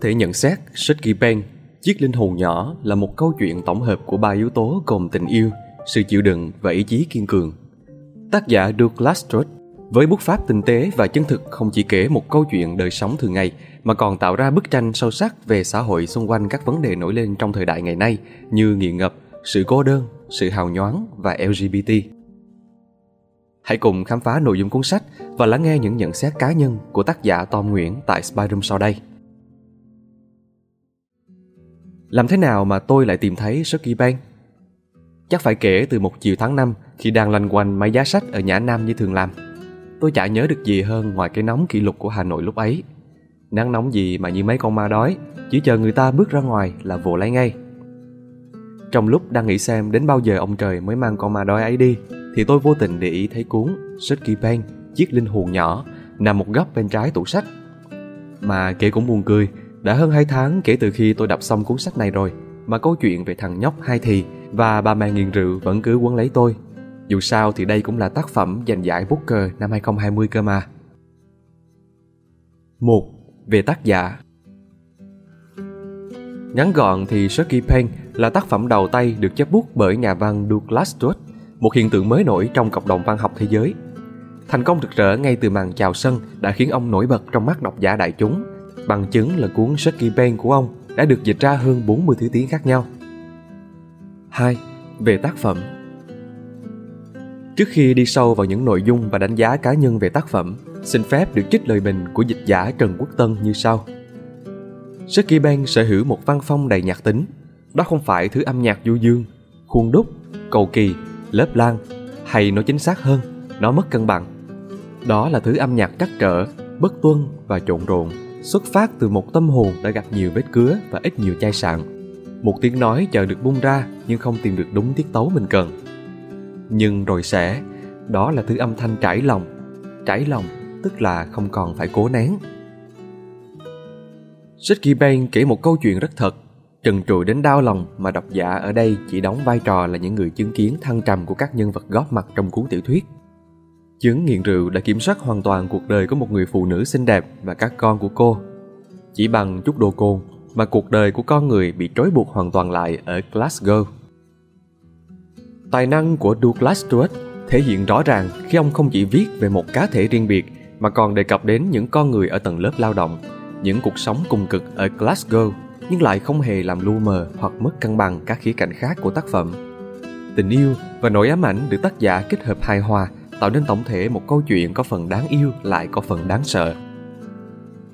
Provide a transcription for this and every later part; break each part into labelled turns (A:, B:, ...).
A: thể nhận xét Shaky Bang, Chiếc linh hồn nhỏ là một câu chuyện tổng hợp của ba yếu tố gồm tình yêu, sự chịu đựng và ý chí kiên cường. Tác giả Douglas Strutt với bút pháp tinh tế và chân thực không chỉ kể một câu chuyện đời sống thường ngày mà còn tạo ra bức tranh sâu sắc về xã hội xung quanh các vấn đề nổi lên trong thời đại ngày nay như nghiện ngập, sự cô đơn, sự hào nhoáng và LGBT. Hãy cùng khám phá nội dung cuốn sách và lắng nghe những nhận xét cá nhân của tác giả Tom Nguyễn tại Spyroom sau đây. Làm thế nào mà tôi lại tìm thấy Suki Bank? Chắc phải kể từ một chiều tháng 5 khi đang lanh quanh máy giá sách ở Nhã Nam như thường làm. Tôi chả nhớ được gì hơn ngoài cái nóng kỷ lục của Hà Nội lúc ấy. Nắng nóng gì mà như mấy con ma đói, chỉ chờ người ta bước ra ngoài là vồ lấy ngay. Trong lúc đang nghĩ xem đến bao giờ ông trời mới mang con ma đói ấy đi, thì tôi vô tình để ý thấy cuốn Suki Bank, chiếc linh hồn nhỏ, nằm một góc bên trái tủ sách. Mà kể cũng buồn cười, đã hơn 2 tháng kể từ khi tôi đọc xong cuốn sách này rồi, mà câu chuyện về thằng nhóc hai thì và bà mẹ nghiền rượu vẫn cứ quấn lấy tôi. Dù sao thì đây cũng là tác phẩm giành giải Booker năm 2020 cơ mà. một Về tác giả Ngắn gọn thì Sharky Pen là tác phẩm đầu tay được chấp bút bởi nhà văn Douglas Stewart, một hiện tượng mới nổi trong cộng đồng văn học thế giới. Thành công rực rỡ ngay từ màn chào sân đã khiến ông nổi bật trong mắt độc giả đại chúng Bằng chứng là cuốn Shaky Pen của ông đã được dịch ra hơn 40 thứ tiếng khác nhau. 2. Về tác phẩm Trước khi đi sâu vào những nội dung và đánh giá cá nhân về tác phẩm, xin phép được trích lời bình của dịch giả Trần Quốc Tân như sau. Shaky Pen sở hữu một văn phong đầy nhạc tính. Đó không phải thứ âm nhạc du dương, khuôn đúc, cầu kỳ, lớp lan, hay nói chính xác hơn, nó mất cân bằng. Đó là thứ âm nhạc trắc trở, bất tuân và trộn rộn xuất phát từ một tâm hồn đã gặp nhiều vết cứa và ít nhiều chai sạn. Một tiếng nói chờ được bung ra nhưng không tìm được đúng tiết tấu mình cần. Nhưng rồi sẽ, đó là thứ âm thanh trải lòng. Trải lòng tức là không còn phải cố nén. Sitki Bang kể một câu chuyện rất thật, trần trụi đến đau lòng mà độc giả ở đây chỉ đóng vai trò là những người chứng kiến thăng trầm của các nhân vật góp mặt trong cuốn tiểu thuyết. Chứng nghiện rượu đã kiểm soát hoàn toàn cuộc đời của một người phụ nữ xinh đẹp và các con của cô. Chỉ bằng chút đồ cồn mà cuộc đời của con người bị trói buộc hoàn toàn lại ở Glasgow. Tài năng của Douglas Stewart thể hiện rõ ràng khi ông không chỉ viết về một cá thể riêng biệt mà còn đề cập đến những con người ở tầng lớp lao động, những cuộc sống cùng cực ở Glasgow nhưng lại không hề làm lu mờ hoặc mất cân bằng các khía cạnh khác của tác phẩm. Tình yêu và nỗi ám ảnh được tác giả kết hợp hài hòa tạo nên tổng thể một câu chuyện có phần đáng yêu lại có phần đáng sợ.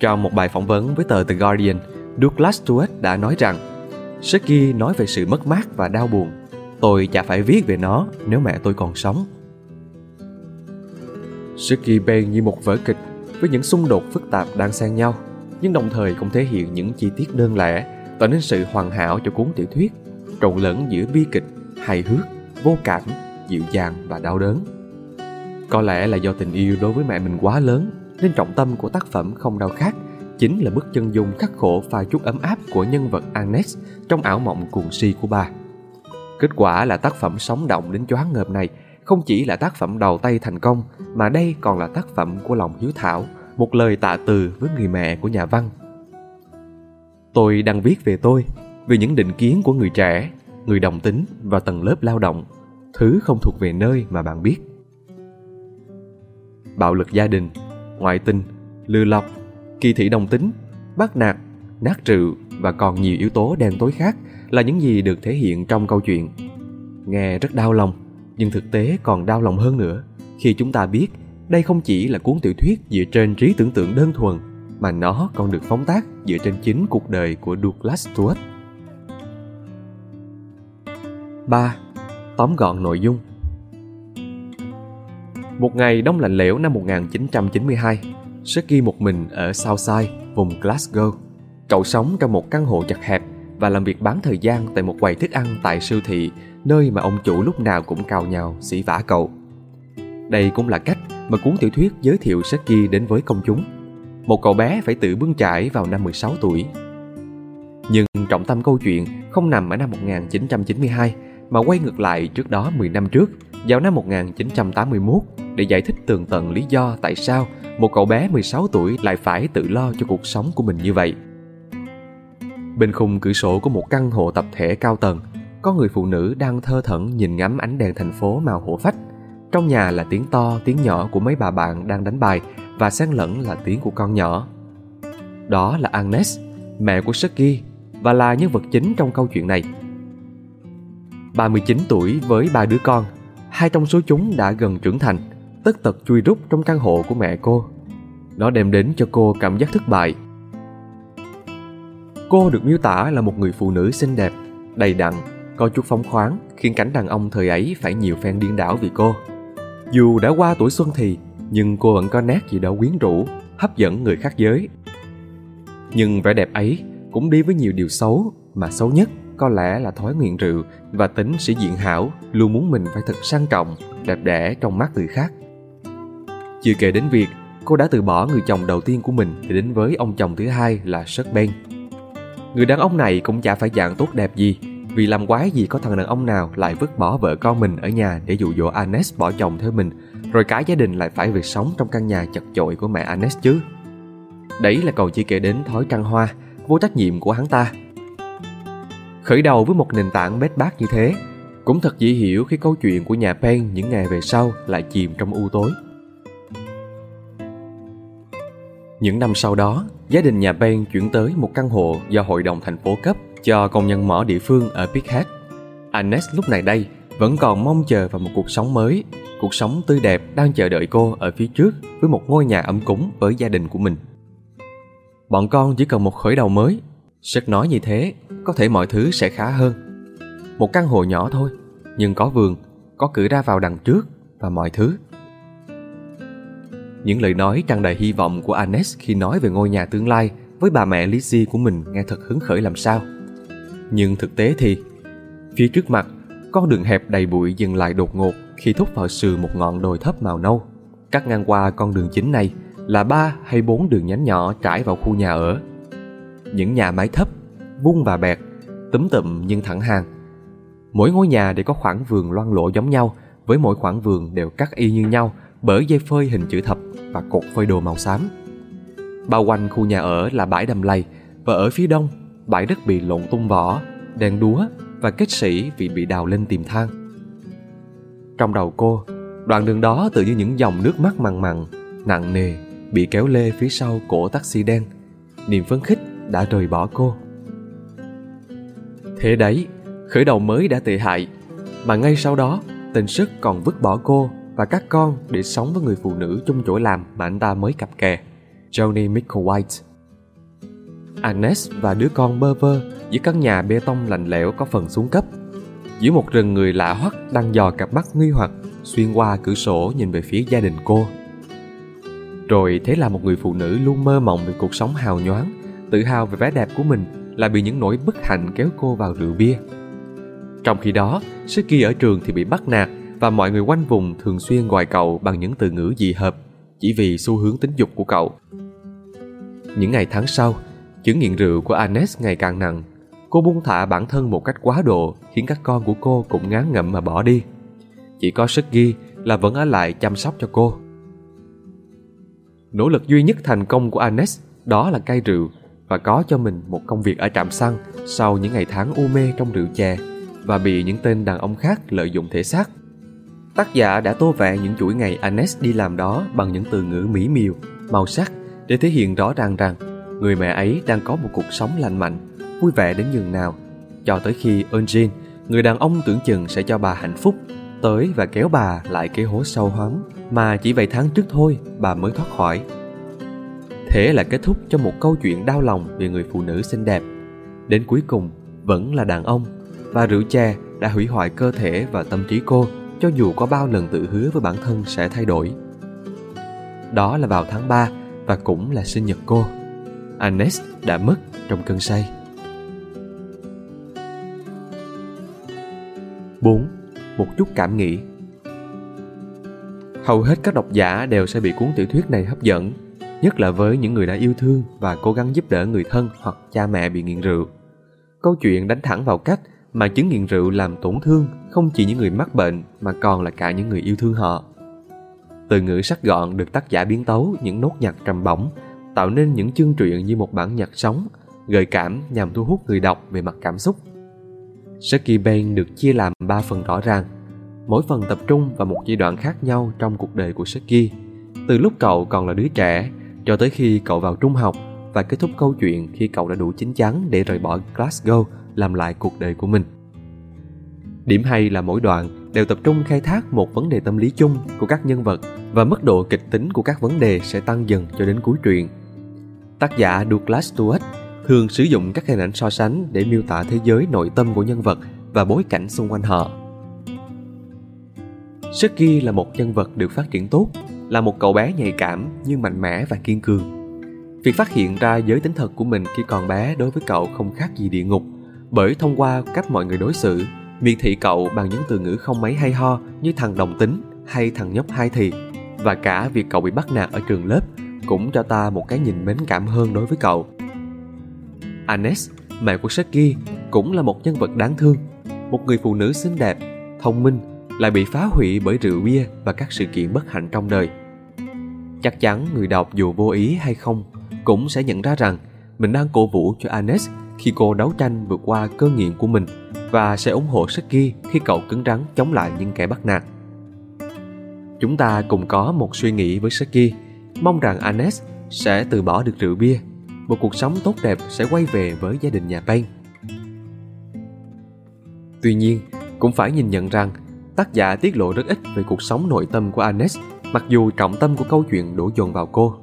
A: Trong một bài phỏng vấn với tờ The Guardian, Douglas Stewart đã nói rằng Seki nói về sự mất mát và đau buồn. Tôi chả phải viết về nó nếu mẹ tôi còn sống. Seki bền như một vở kịch với những xung đột phức tạp đang xen nhau, nhưng đồng thời cũng thể hiện những chi tiết đơn lẻ, tạo nên sự hoàn hảo cho cuốn tiểu thuyết, trộn lẫn giữa bi kịch, hài hước, vô cảm, dịu dàng và đau đớn. Có lẽ là do tình yêu đối với mẹ mình quá lớn nên trọng tâm của tác phẩm không đâu khác chính là bức chân dung khắc khổ pha chút ấm áp của nhân vật Agnes trong ảo mộng cuồng si của bà. Kết quả là tác phẩm sống động đến choáng ngợp này không chỉ là tác phẩm đầu tay thành công mà đây còn là tác phẩm của lòng hiếu thảo, một lời tạ từ với người mẹ của nhà văn. Tôi đang viết về tôi, về những định kiến của người trẻ, người đồng tính và tầng lớp lao động, thứ không thuộc về nơi mà bạn biết bạo lực gia đình, ngoại tình, lừa lọc, kỳ thị đồng tính, bắt nạt, nát rượu và còn nhiều yếu tố đen tối khác là những gì được thể hiện trong câu chuyện. Nghe rất đau lòng, nhưng thực tế còn đau lòng hơn nữa khi chúng ta biết đây không chỉ là cuốn tiểu thuyết dựa trên trí tưởng tượng đơn thuần mà nó còn được phóng tác dựa trên chính cuộc đời của Douglas Stewart. 3. Tóm gọn nội dung một ngày đông lạnh lẽo năm 1992, Seki một mình ở Southside, vùng Glasgow. Cậu sống trong một căn hộ chật hẹp và làm việc bán thời gian tại một quầy thức ăn tại siêu thị, nơi mà ông chủ lúc nào cũng cào nhào, xỉ vả cậu. Đây cũng là cách mà cuốn tiểu thuyết giới thiệu Seki đến với công chúng. Một cậu bé phải tự bươn trải vào năm 16 tuổi. Nhưng trọng tâm câu chuyện không nằm ở năm 1992 mà quay ngược lại trước đó 10 năm trước, vào năm 1981 để giải thích tường tận lý do tại sao một cậu bé 16 tuổi lại phải tự lo cho cuộc sống của mình như vậy. Bên khung cửa sổ của một căn hộ tập thể cao tầng, có người phụ nữ đang thơ thẩn nhìn ngắm ánh đèn thành phố màu hổ phách. Trong nhà là tiếng to, tiếng nhỏ của mấy bà bạn đang đánh bài và xen lẫn là tiếng của con nhỏ. Đó là Agnes, mẹ của Suki và là nhân vật chính trong câu chuyện này. 39 tuổi với ba đứa con, hai trong số chúng đã gần trưởng thành, tất tật chui rút trong căn hộ của mẹ cô. Nó đem đến cho cô cảm giác thất bại. Cô được miêu tả là một người phụ nữ xinh đẹp, đầy đặn, có chút phóng khoáng, khiến cảnh đàn ông thời ấy phải nhiều phen điên đảo vì cô. Dù đã qua tuổi xuân thì, nhưng cô vẫn có nét gì đó quyến rũ, hấp dẫn người khác giới. Nhưng vẻ đẹp ấy cũng đi với nhiều điều xấu, mà xấu nhất có lẽ là thói nghiện rượu và tính sĩ diện hảo, luôn muốn mình phải thật sang trọng, đẹp đẽ trong mắt người khác. Chưa kể đến việc cô đã từ bỏ người chồng đầu tiên của mình để đến với ông chồng thứ hai là Sớt Ben. Người đàn ông này cũng chả phải dạng tốt đẹp gì, vì làm quái gì có thằng đàn ông nào lại vứt bỏ vợ con mình ở nhà để dụ dỗ Anes bỏ chồng theo mình, rồi cả gia đình lại phải về sống trong căn nhà chật chội của mẹ Anes chứ. Đấy là còn chỉ kể đến thói trăng hoa, vô trách nhiệm của hắn ta. Khởi đầu với một nền tảng bết bát như thế, cũng thật dễ hiểu khi câu chuyện của nhà Pen những ngày về sau lại chìm trong u tối. Những năm sau đó, gia đình nhà Ben chuyển tới một căn hộ do hội đồng thành phố cấp cho công nhân mỏ địa phương ở Pighead. Agnes lúc này đây vẫn còn mong chờ vào một cuộc sống mới, cuộc sống tươi đẹp đang chờ đợi cô ở phía trước với một ngôi nhà ấm cúng với gia đình của mình. Bọn con chỉ cần một khởi đầu mới. Sếp nói như thế, có thể mọi thứ sẽ khá hơn. Một căn hộ nhỏ thôi, nhưng có vườn, có cửa ra vào đằng trước và mọi thứ. Những lời nói tràn đầy hy vọng của Anes khi nói về ngôi nhà tương lai với bà mẹ Lizzie của mình nghe thật hứng khởi làm sao. Nhưng thực tế thì, phía trước mặt, con đường hẹp đầy bụi dừng lại đột ngột khi thúc vào sườn một ngọn đồi thấp màu nâu. Cắt ngang qua con đường chính này là ba hay bốn đường nhánh nhỏ trải vào khu nhà ở. Những nhà mái thấp, vuông và bẹt, túm tụm nhưng thẳng hàng. Mỗi ngôi nhà đều có khoảng vườn loan lộ giống nhau, với mỗi khoảng vườn đều cắt y như nhau bởi dây phơi hình chữ thập và cột phơi đồ màu xám. Bao quanh khu nhà ở là bãi đầm lầy và ở phía đông, bãi đất bị lộn tung vỏ, đèn đúa và kết sĩ vì bị đào lên tìm than. Trong đầu cô, đoạn đường đó tự như những dòng nước mắt mặn mặn, nặng nề bị kéo lê phía sau cổ taxi đen. Niềm phấn khích đã rời bỏ cô. Thế đấy, khởi đầu mới đã tệ hại, mà ngay sau đó, tình sức còn vứt bỏ cô và các con để sống với người phụ nữ chung chỗ làm mà anh ta mới cặp kè, Johnny Micklewhite. White. Agnes và đứa con bơ vơ giữa căn nhà bê tông lạnh lẽo có phần xuống cấp. Giữa một rừng người lạ hoắc đang dò cặp mắt nghi hoặc xuyên qua cửa sổ nhìn về phía gia đình cô. Rồi thế là một người phụ nữ luôn mơ mộng về cuộc sống hào nhoáng, tự hào về vẻ đẹp của mình lại bị những nỗi bất hạnh kéo cô vào rượu bia. Trong khi đó, Suki ở trường thì bị bắt nạt và mọi người quanh vùng thường xuyên gọi cậu bằng những từ ngữ dị hợp chỉ vì xu hướng tính dục của cậu. Những ngày tháng sau, chứng nghiện rượu của Anes ngày càng nặng. Cô buông thả bản thân một cách quá độ khiến các con của cô cũng ngán ngẩm mà bỏ đi. Chỉ có Suki là vẫn ở lại chăm sóc cho cô. Nỗ lực duy nhất thành công của Anes đó là cai rượu và có cho mình một công việc ở trạm xăng sau những ngày tháng u mê trong rượu chè và bị những tên đàn ông khác lợi dụng thể xác Tác giả đã tô vẽ những chuỗi ngày Anes đi làm đó bằng những từ ngữ mỹ miều, màu sắc để thể hiện rõ ràng rằng người mẹ ấy đang có một cuộc sống lành mạnh, vui vẻ đến nhường nào. Cho tới khi Eugene, người đàn ông tưởng chừng sẽ cho bà hạnh phúc, tới và kéo bà lại cái hố sâu hoắm mà chỉ vài tháng trước thôi bà mới thoát khỏi. Thế là kết thúc cho một câu chuyện đau lòng về người phụ nữ xinh đẹp. Đến cuối cùng vẫn là đàn ông và rượu chè đã hủy hoại cơ thể và tâm trí cô cho dù có bao lần tự hứa với bản thân sẽ thay đổi. Đó là vào tháng 3 và cũng là sinh nhật cô. Anes đã mất trong cơn say. 4. Một chút cảm nghĩ Hầu hết các độc giả đều sẽ bị cuốn tiểu thuyết này hấp dẫn, nhất là với những người đã yêu thương và cố gắng giúp đỡ người thân hoặc cha mẹ bị nghiện rượu. Câu chuyện đánh thẳng vào cách mà chứng nghiện rượu làm tổn thương không chỉ những người mắc bệnh mà còn là cả những người yêu thương họ. Từ ngữ sắc gọn được tác giả biến tấu những nốt nhạc trầm bổng, tạo nên những chương truyện như một bản nhạc sống, gợi cảm nhằm thu hút người đọc về mặt cảm xúc. Saki Ben được chia làm 3 phần rõ ràng, mỗi phần tập trung vào một giai đoạn khác nhau trong cuộc đời của Saki, từ lúc cậu còn là đứa trẻ cho tới khi cậu vào trung học và kết thúc câu chuyện khi cậu đã đủ chín chắn để rời bỏ Glasgow làm lại cuộc đời của mình. Điểm hay là mỗi đoạn đều tập trung khai thác một vấn đề tâm lý chung của các nhân vật và mức độ kịch tính của các vấn đề sẽ tăng dần cho đến cuối truyện. Tác giả Douglas Stewart thường sử dụng các hình ảnh so sánh để miêu tả thế giới nội tâm của nhân vật và bối cảnh xung quanh họ. Suki là một nhân vật được phát triển tốt, là một cậu bé nhạy cảm nhưng mạnh mẽ và kiên cường. Việc phát hiện ra giới tính thật của mình khi còn bé đối với cậu không khác gì địa ngục, bởi thông qua cách mọi người đối xử, miệt thị cậu bằng những từ ngữ không mấy hay ho như thằng đồng tính hay thằng nhóc hai thì, và cả việc cậu bị bắt nạt ở trường lớp cũng cho ta một cái nhìn mến cảm hơn đối với cậu. Anes, mẹ của Seki, cũng là một nhân vật đáng thương, một người phụ nữ xinh đẹp, thông minh, lại bị phá hủy bởi rượu bia và các sự kiện bất hạnh trong đời. Chắc chắn người đọc dù vô ý hay không cũng sẽ nhận ra rằng mình đang cổ vũ cho Anes khi cô đấu tranh vượt qua cơn nghiện của mình và sẽ ủng hộ Seki khi cậu cứng rắn chống lại những kẻ bắt nạt. Chúng ta cùng có một suy nghĩ với Seki, mong rằng Anes sẽ từ bỏ được rượu bia một cuộc sống tốt đẹp sẽ quay về với gia đình nhà Payne. Tuy nhiên, cũng phải nhìn nhận rằng tác giả tiết lộ rất ít về cuộc sống nội tâm của Anes, mặc dù trọng tâm của câu chuyện đổ dồn vào cô.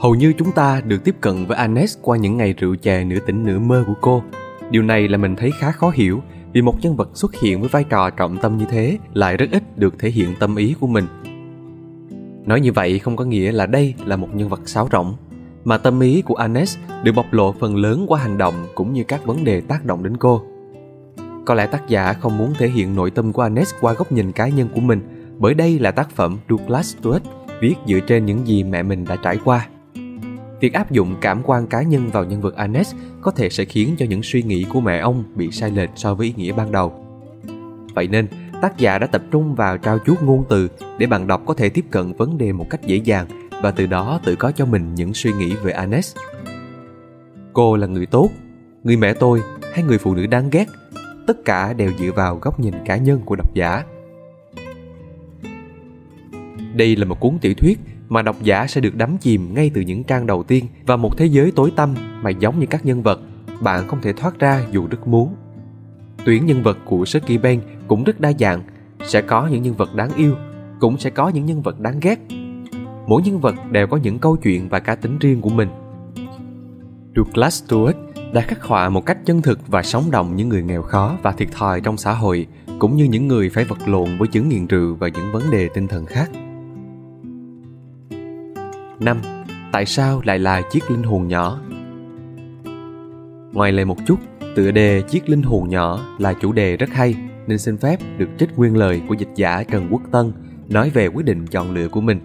A: Hầu như chúng ta được tiếp cận với anes qua những ngày rượu chè nửa tỉnh nửa mơ của cô. Điều này là mình thấy khá khó hiểu, vì một nhân vật xuất hiện với vai trò trọng tâm như thế lại rất ít được thể hiện tâm ý của mình. Nói như vậy không có nghĩa là đây là một nhân vật sáo rỗng, mà tâm ý của Anes được bộc lộ phần lớn qua hành động cũng như các vấn đề tác động đến cô. Có lẽ tác giả không muốn thể hiện nội tâm của Anes qua góc nhìn cá nhân của mình, bởi đây là tác phẩm Douglas Stewart viết dựa trên những gì mẹ mình đã trải qua. Việc áp dụng cảm quan cá nhân vào nhân vật Anes có thể sẽ khiến cho những suy nghĩ của mẹ ông bị sai lệch so với ý nghĩa ban đầu. Vậy nên, tác giả đã tập trung vào trao chuốt ngôn từ để bạn đọc có thể tiếp cận vấn đề một cách dễ dàng và từ đó tự có cho mình những suy nghĩ về Anes. Cô là người tốt, người mẹ tôi hay người phụ nữ đáng ghét, tất cả đều dựa vào góc nhìn cá nhân của độc giả. Đây là một cuốn tiểu thuyết mà độc giả sẽ được đắm chìm ngay từ những trang đầu tiên vào một thế giới tối tăm mà giống như các nhân vật, bạn không thể thoát ra dù rất muốn. Tuyển nhân vật của Seki Ben cũng rất đa dạng, sẽ có những nhân vật đáng yêu, cũng sẽ có những nhân vật đáng ghét mỗi nhân vật đều có những câu chuyện và cá tính riêng của mình. Douglas Stewart đã khắc họa một cách chân thực và sống động những người nghèo khó và thiệt thòi trong xã hội, cũng như những người phải vật lộn với chứng nghiện rượu và những vấn đề tinh thần khác. 5. Tại sao lại là chiếc linh hồn nhỏ? Ngoài lời một chút, tựa đề Chiếc linh hồn nhỏ là chủ đề rất hay nên xin phép được trích nguyên lời của dịch giả Trần Quốc Tân nói về quyết định chọn lựa của mình.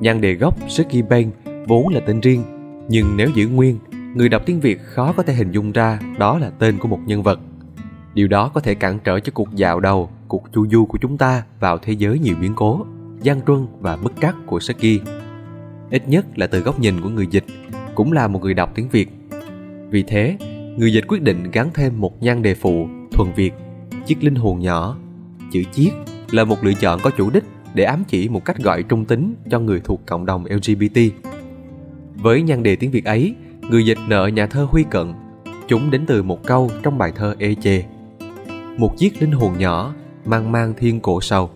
A: Nhan đề gốc Suki Ben vốn là tên riêng, nhưng nếu giữ nguyên, người đọc tiếng Việt khó có thể hình dung ra đó là tên của một nhân vật. Điều đó có thể cản trở cho cuộc dạo đầu, cuộc chu du của chúng ta vào thế giới nhiều biến cố, gian truân và bất cắt của Saki. Ít nhất là từ góc nhìn của người dịch, cũng là một người đọc tiếng Việt. Vì thế, người dịch quyết định gắn thêm một nhan đề phụ thuần Việt, chiếc linh hồn nhỏ. Chữ chiếc là một lựa chọn có chủ đích để ám chỉ một cách gọi trung tính cho người thuộc cộng đồng LGBT. Với nhan đề tiếng Việt ấy, người dịch nợ nhà thơ Huy Cận. Chúng đến từ một câu trong bài thơ Ê Chê. Một chiếc linh hồn nhỏ mang mang thiên cổ sầu.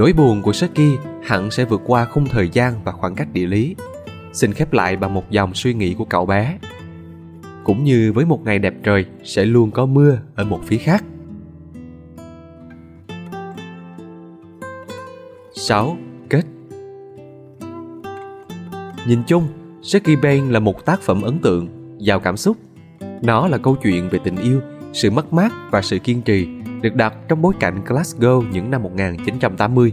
A: Nỗi buồn của Saki hẳn sẽ vượt qua khung thời gian và khoảng cách địa lý. Xin khép lại bằng một dòng suy nghĩ của cậu bé. Cũng như với một ngày đẹp trời sẽ luôn có mưa ở một phía khác. 6. Kết Nhìn chung, Seki Ben là một tác phẩm ấn tượng, giàu cảm xúc. Nó là câu chuyện về tình yêu, sự mất mát và sự kiên trì được đặt trong bối cảnh Glasgow những năm 1980.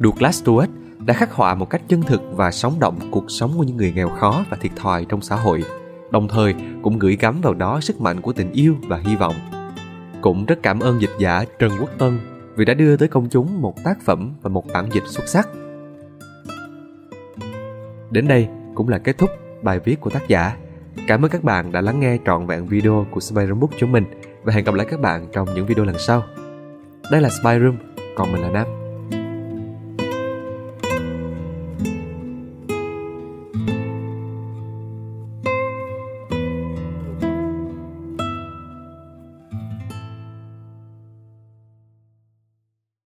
A: Douglas Stewart đã khắc họa một cách chân thực và sống động cuộc sống của những người nghèo khó và thiệt thòi trong xã hội, đồng thời cũng gửi gắm vào đó sức mạnh của tình yêu và hy vọng. Cũng rất cảm ơn dịch giả Trần Quốc Tân vì đã đưa tới công chúng một tác phẩm và một bản dịch xuất sắc. Đến đây cũng là kết thúc bài viết của tác giả. Cảm ơn các bạn đã lắng nghe trọn vẹn video của Spider Book chúng mình và hẹn gặp lại các bạn trong những video lần sau. Đây là Spy Room, còn mình là Nam.